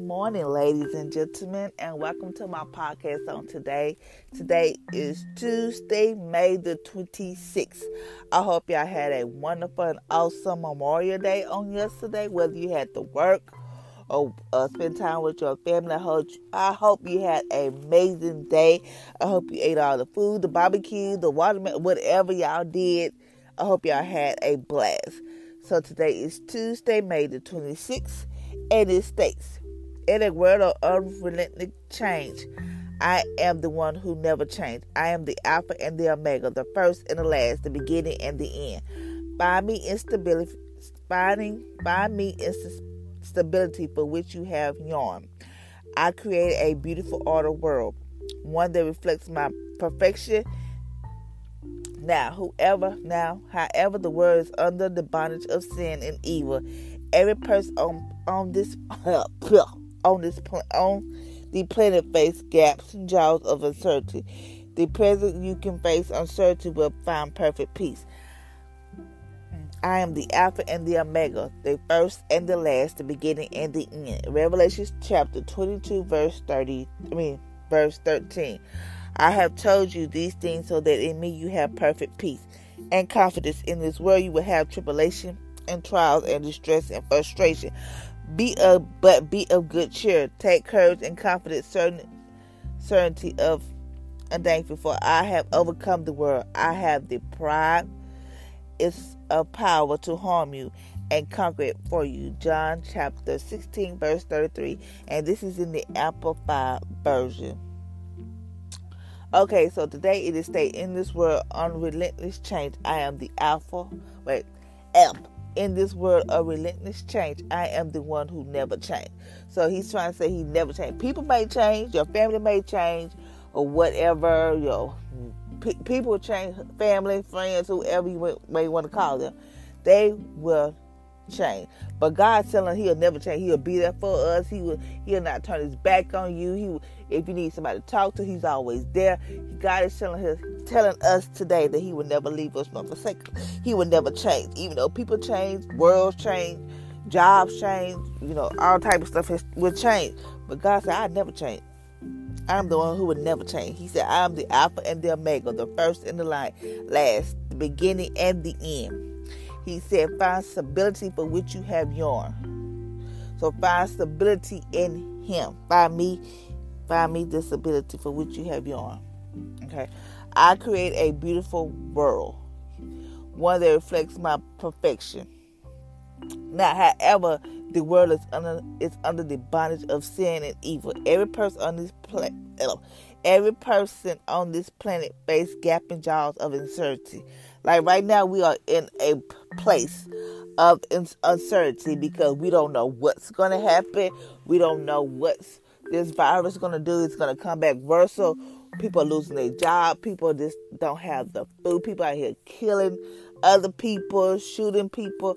Good morning, ladies and gentlemen, and welcome to my podcast on today. Today is Tuesday, May the 26th. I hope y'all had a wonderful and awesome Memorial Day on yesterday, whether you had to work or uh, spend time with your family. I hope, I hope you had an amazing day. I hope you ate all the food, the barbecue, the watermelon, whatever y'all did. I hope y'all had a blast. So today is Tuesday, May the 26th, and it states, in a world of unrelenting change, I am the one who never changed. I am the Alpha and the Omega, the first and the last, the beginning and the end. Find me instability, finding, find me instability for which you have yearned. I create a beautiful order world, one that reflects my perfection. Now, whoever, now, however, the world is under the bondage of sin and evil, every person on on this on this on the planet face gaps and jaws of uncertainty. The present you can face uncertainty will find perfect peace. I am the Alpha and the Omega, the first and the last, the beginning and the end. Revelation chapter 22, verse 30, I mean, verse 13. I have told you these things so that in me you have perfect peace and confidence. In this world you will have tribulation and trials and distress and frustration. Be of but be of good cheer. Take courage and confidence, certain certainty of and thankful for I have overcome the world. I have the pride is a power to harm you and conquer it for you. John chapter 16, verse 33. And this is in the Amplified Version. Okay, so today it is stated in this world unrelentless change. I am the Alpha. Wait, F in this world of relentless change, I am the one who never changed. So he's trying to say he never changed. People may change, your family may change, or whatever. Your people change, family, friends, whoever you may want to call them, they will change. But God's telling He'll never change. He'll be there for us. He will. He'll not turn His back on you. He, if you need somebody to talk to, He's always there. God is telling us, telling us today that He will never leave us nor forsake us. He will never change. Even though people change, worlds change, jobs change, you know, all type of stuff will change. But God said, I never change. I'm the one who will never change. He said, I'm the Alpha and the Omega, the first and the last, the beginning and the end. He said, find stability for which you have yearned. So find stability in Him. Find me, find me the stability for which you have yearned. Okay. I create a beautiful world, one that reflects my perfection. Now, however, the world is under is under the bondage of sin and evil. Every person on this planet, every person on this planet face gaping jaws of uncertainty. Like right now, we are in a place of uncertainty because we don't know what's going to happen. We don't know what's this virus going to do. It's going to come back worse. So people are losing their job. People just don't have the food. People out here killing other people, shooting people.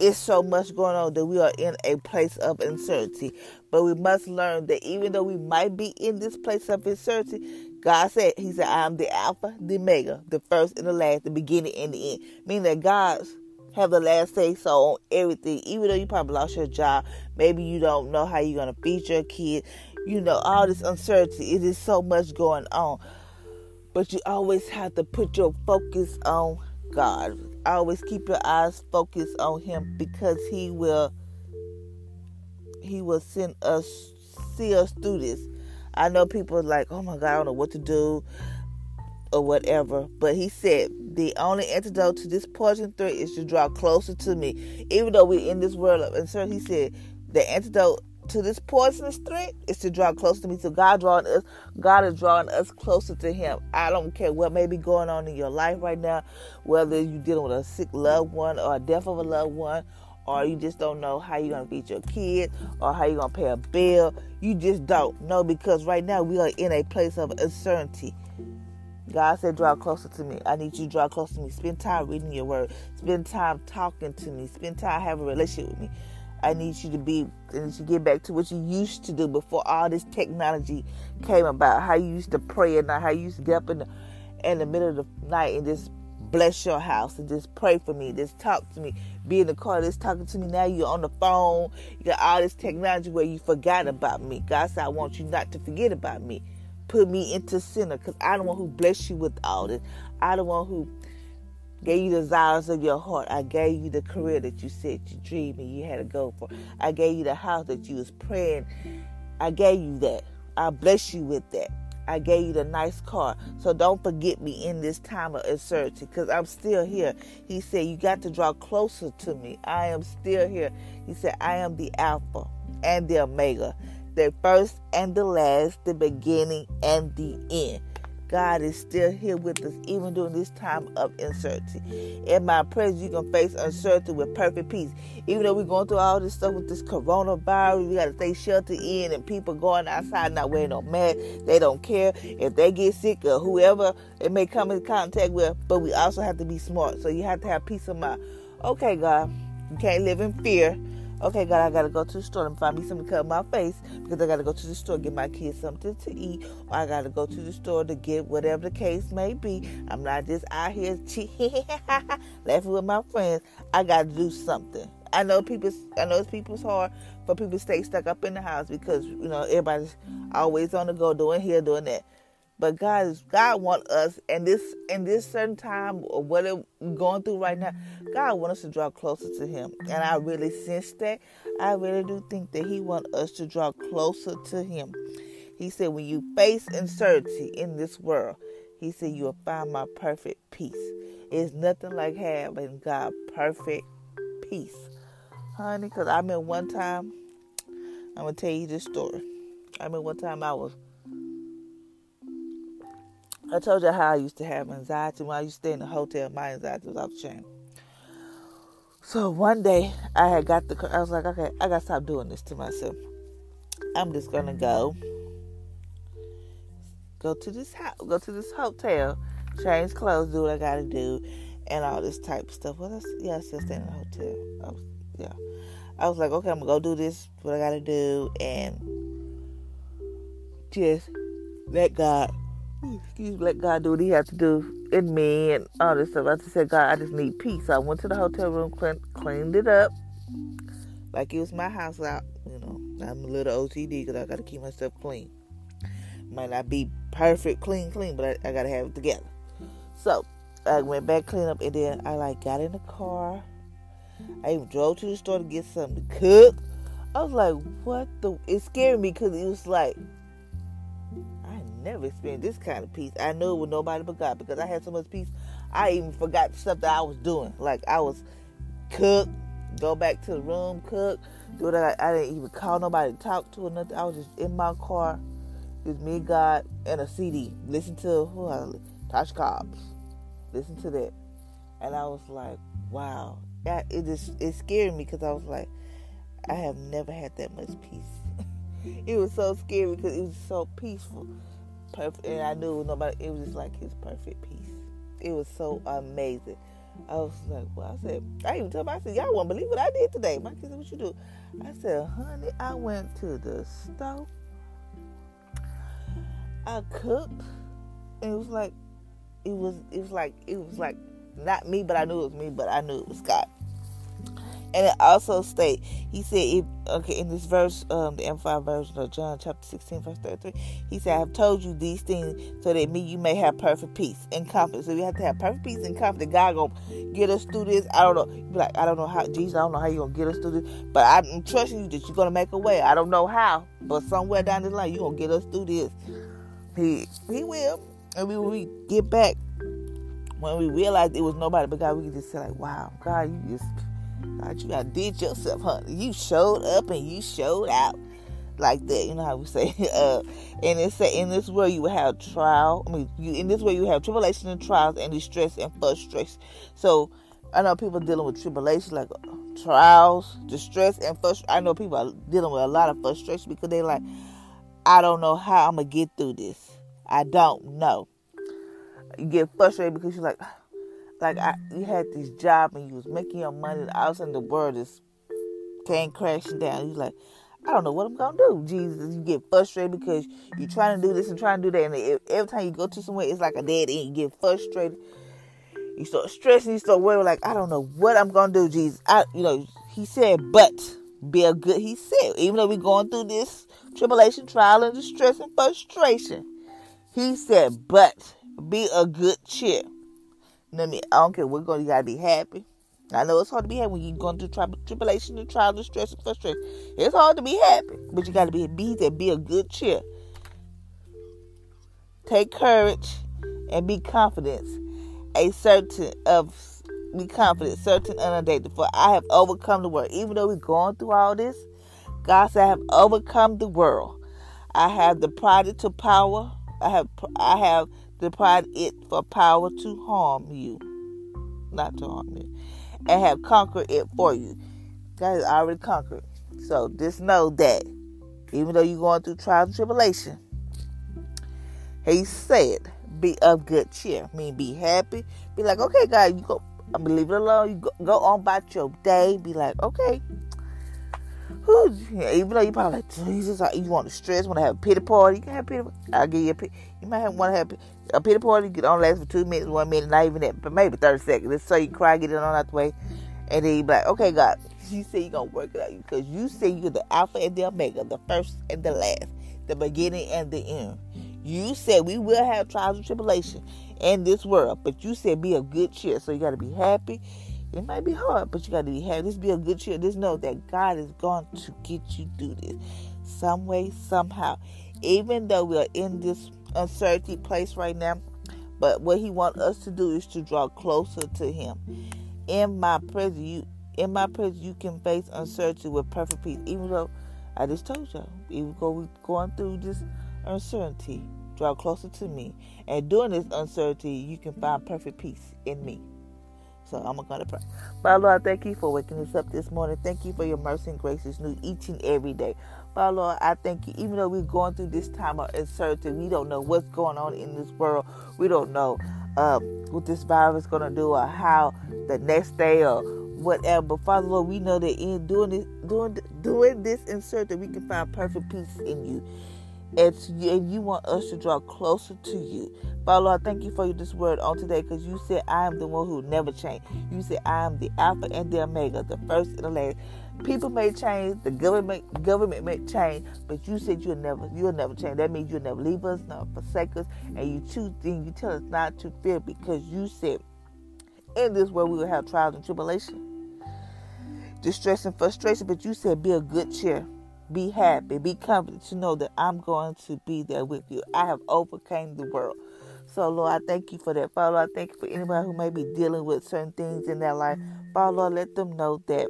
It's so much going on that we are in a place of uncertainty. But we must learn that even though we might be in this place of uncertainty, God said, He said, I am the Alpha, the Omega, the first and the last, the beginning and the end. Meaning that God have the last say so on everything. Even though you probably lost your job, maybe you don't know how you're gonna feed your kid. You know, all this uncertainty. It is so much going on. But you always have to put your focus on God. Always keep your eyes focused on Him because He will He will send us see us through this. I know people like, oh my God, I don't know what to do or whatever. But he said the only antidote to this poison threat is to draw closer to me. Even though we're in this world of uncertainty, he said the antidote to this poisonous threat is to draw closer to me. So God drawing us, God is drawing us closer to Him. I don't care what may be going on in your life right now, whether you're dealing with a sick loved one or a death of a loved one, or you just don't know how you're gonna feed your kid or how you're gonna pay a bill. You just don't know because right now we are in a place of uncertainty. God said, draw closer to me. I need you to draw closer to me. Spend time reading your word. Spend time talking to me. Spend time having a relationship with me. I need you to be and to get back to what you used to do before all this technology came about. How you used to pray and how you used to get up in the in the middle of the night and just bless your house and just pray for me. Just talk to me. Be in the car, just talking to me. Now you're on the phone. You got all this technology where you forgot about me. God said, I want you not to forget about me. Put me into center because I don't want who bless you with all this. I don't want who gave you the desires of your heart. I gave you the career that you said you dreamed and you had to go for. I gave you the house that you was praying. I gave you that. I bless you with that. I gave you the nice car. So don't forget me in this time of uncertainty because I'm still here. He said, You got to draw closer to me. I am still here. He said, I am the Alpha and the Omega, the first and the last, the beginning and the end. God is still here with us, even during this time of uncertainty. In my presence, you can face uncertainty with perfect peace. Even though we're going through all this stuff with this coronavirus, we got to stay sheltered in, and people going outside not wearing no mask. They don't care if they get sick or whoever it may come in contact with. But we also have to be smart. So you have to have peace of mind. Okay, God, you can't live in fear okay, God, I gotta go to the store and find me something to cut my face because I gotta go to the store get my kids something to eat, or I gotta go to the store to get whatever the case may be. I'm not just out here laughing with my friends. I gotta do something. I know people. I know it's people's hard for people to stay stuck up in the house because you know everybody's always on the go, doing here, doing that. But God is God want us in this in this certain time or what we're going through right now, God want us to draw closer to him. And I really sense that. I really do think that he want us to draw closer to him. He said, when you face uncertainty in this world, he said you will find my perfect peace. It's nothing like having God perfect peace. Honey, because I remember one time, I'm gonna tell you this story. I remember one time I was I told you how I used to have anxiety when I used to stay in the hotel. My anxiety was off the chain. So one day I had got the. I was like, okay, I gotta stop doing this to myself. I'm just gonna go, go to this house, go to this hotel, change clothes, do what I gotta do, and all this type of stuff. Well, that's, yeah, I still stay in the hotel. I was, yeah, I was like, okay, I'm gonna go do this, what I gotta do, and just let God excuse me, let God do what He has to do in me and all this stuff. I just said, God, I just need peace. So I went to the hotel room, clean, cleaned it up like it was my house out. You know, I'm a little OCD because I got to keep myself clean. Might not be perfect, clean, clean, but I, I got to have it together. So I went back, clean up, and then I like got in the car. I even drove to the store to get something to cook. I was like, what the? It scared me because it was like never experienced this kind of peace. I knew it with nobody but God because I had so much peace. I even forgot stuff that I was doing. Like I was cook, go back to the room, cook, do that. I didn't even call nobody to talk to or nothing. I was just in my car, just me, God, and a CD. Listen to who I Tasha Cobbs. Listen to that, and I was like, wow. It just it scared me because I was like, I have never had that much peace. it was so scary because it was so peaceful perfect, and I knew nobody. It was just like his perfect piece. It was so amazing. I was like, well, I said, I even told him, I said, y'all won't believe what I did today. My kids said, what you do? I said, honey, I went to the stove. I cooked. And it was like, it was, it was like, it was like, not me, but I knew it was me, but I knew it was God. And it also state, he said, if, okay, in this verse, um, the Amplified version of John chapter 16, verse 33, he said, I have told you these things so that me, you may have perfect peace and confidence. So we have to have perfect peace and confidence. God gonna get us through this. I don't know. Like, I don't know how, Jesus, I don't know how you gonna get us through this, but I'm trusting you that you're gonna make a way. I don't know how, but somewhere down the line, you're gonna get us through this. He, he will. And we, we get back, when we realized it was nobody but God, we just say like, wow, God, you just God, you did yourself, honey. You showed up and you showed out like that. You know how we say. Uh, and it say in this world you will have trial. I mean, you in this world you have tribulation and trials and distress and frustration. So I know people dealing with tribulation, like trials, distress, and frustration. I know people are dealing with a lot of frustration because they like, I don't know how I'm gonna get through this. I don't know. You get frustrated because you're like, like I, you had this job and you was making your money, and all of a sudden the world is came crashing down. You're like, I don't know what I'm gonna do. Jesus, you get frustrated because you're trying to do this and trying to do that, and every time you go to somewhere, it's like a dead end. You get frustrated. You start stressing. You start worrying. Like I don't know what I'm gonna do. Jesus, I, you know, He said, but be a good. He said, even though we're going through this tribulation, trial, and distress and frustration, He said, but be a good cheer. Let me. I don't care we're going. You gotta be happy. I know it's hard to be happy when you're going through tri- tribulation and trial and stress and frustration. It's hard to be happy, but you gotta be be there. Be a good cheer. Take courage and be confident. A certain of be confident, certain undated. For I have overcome the world. Even though we're going through all this, God said, I have overcome the world. I have the it to power. I have I have deprived it for power to harm you, not to harm you, and have conquered it for you. God has already conquered. So just know that even though you're going through trials and tribulation, He said, "Be of good cheer." I mean, be happy. Be like, okay, God, you go. I'm leave it alone. You go, go on about your day. Be like, okay, Even though you probably like Jesus, you want to stress, want to have a pity party, you can have a pity. I'll give you a pity. You might have, want to have a pity party. Can only last for two minutes, one minute, not even that, but maybe thirty seconds. So you cry, get it on out the way, and then you be like, okay, God, you say you're gonna work it out because you say you're the Alpha and the Omega, the first and the last, the beginning and the end. You said we will have trials and tribulation in this world, but you said be of good cheer. So you got to be happy. It might be hard, but you got to be happy. This be a good cheer. Just know that God is going to get you through this some way, somehow. Even though we are in this uncertainty place right now, but what He wants us to do is to draw closer to Him. In my presence, you in my presence, you can face uncertainty with perfect peace. Even though I just told you, even though we're going through this uncertainty, draw closer to me. And during this uncertainty, you can find perfect peace in me. So I'm going to pray. Father Lord, thank you for waking us up this morning. Thank you for your mercy and grace is new each and every day. Father Lord, I thank you. Even though we're going through this time of uncertainty, we don't know what's going on in this world. We don't know uh, what this virus is going to do or how the next day or whatever. But Father Lord, we know that in doing this, doing doing this uncertainty, we can find perfect peace in you. It's, and you want us to draw closer to you. Father Lord, thank you for this word on today because you said I am the one who never change. You said I am the Alpha and the Omega, the first and the last. People may change, the government government may change, but you said you'll never you'll never change. That means you'll never leave us, not forsake us, and you choose you tell us not to fear because you said in this world we will have trials and tribulation, distress and frustration, but you said be a good cheer. Be happy, be confident to know that I'm going to be there with you. I have overcame the world. So, Lord, I thank you for that. Father, I thank you for anybody who may be dealing with certain things in their life. Father, Lord, let them know that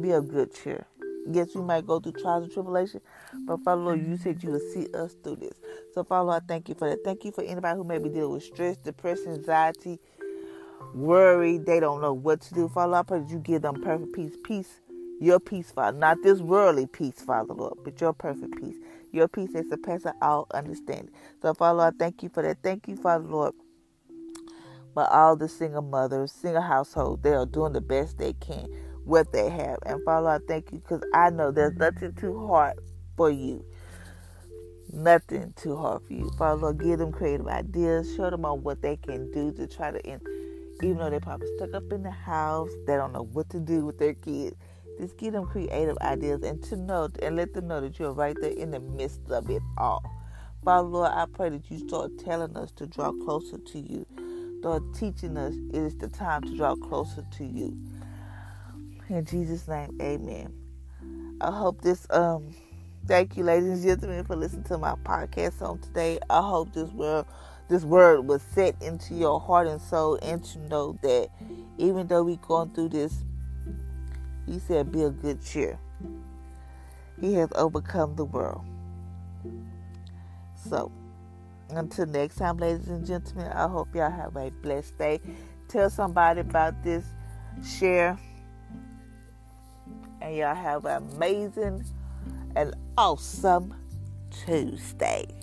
be a good cheer. Yes, we might go through trials and tribulation, but Father, Lord, you said you would see us through this. So, Father, Lord, I thank you for that. Thank you for anybody who may be dealing with stress, depression, anxiety, worry. They don't know what to do. Father, Lord, I pray that you give them perfect peace. Peace your peace, Father. Not this worldly peace, Father, Lord, but your perfect peace. Your peace that surpasses all understanding. So, Father, Lord, thank you for that. Thank you, Father, Lord. But all the single mothers, single households, they are doing the best they can what they have. And Father, I thank you because I know there's nothing too hard for you. Nothing too hard for you. Father, Lord, give them creative ideas. Show them on what they can do to try to in, even though they're probably stuck up in the house, they don't know what to do with their kids. Just give them creative ideas and to know and let them know that you're right there in the midst of it all. Father Lord, I pray that you start telling us to draw closer to you. Start teaching us it is the time to draw closer to you. In Jesus' name, amen. I hope this um thank you ladies and gentlemen for listening to my podcast on today. I hope this word this word was set into your heart and soul and to know that even though we're going through this, he said be a good cheer. He has overcome the world. So until next time, ladies and gentlemen, I hope y'all have a blessed day. Tell somebody about this, share, and y'all have an amazing and awesome Tuesday.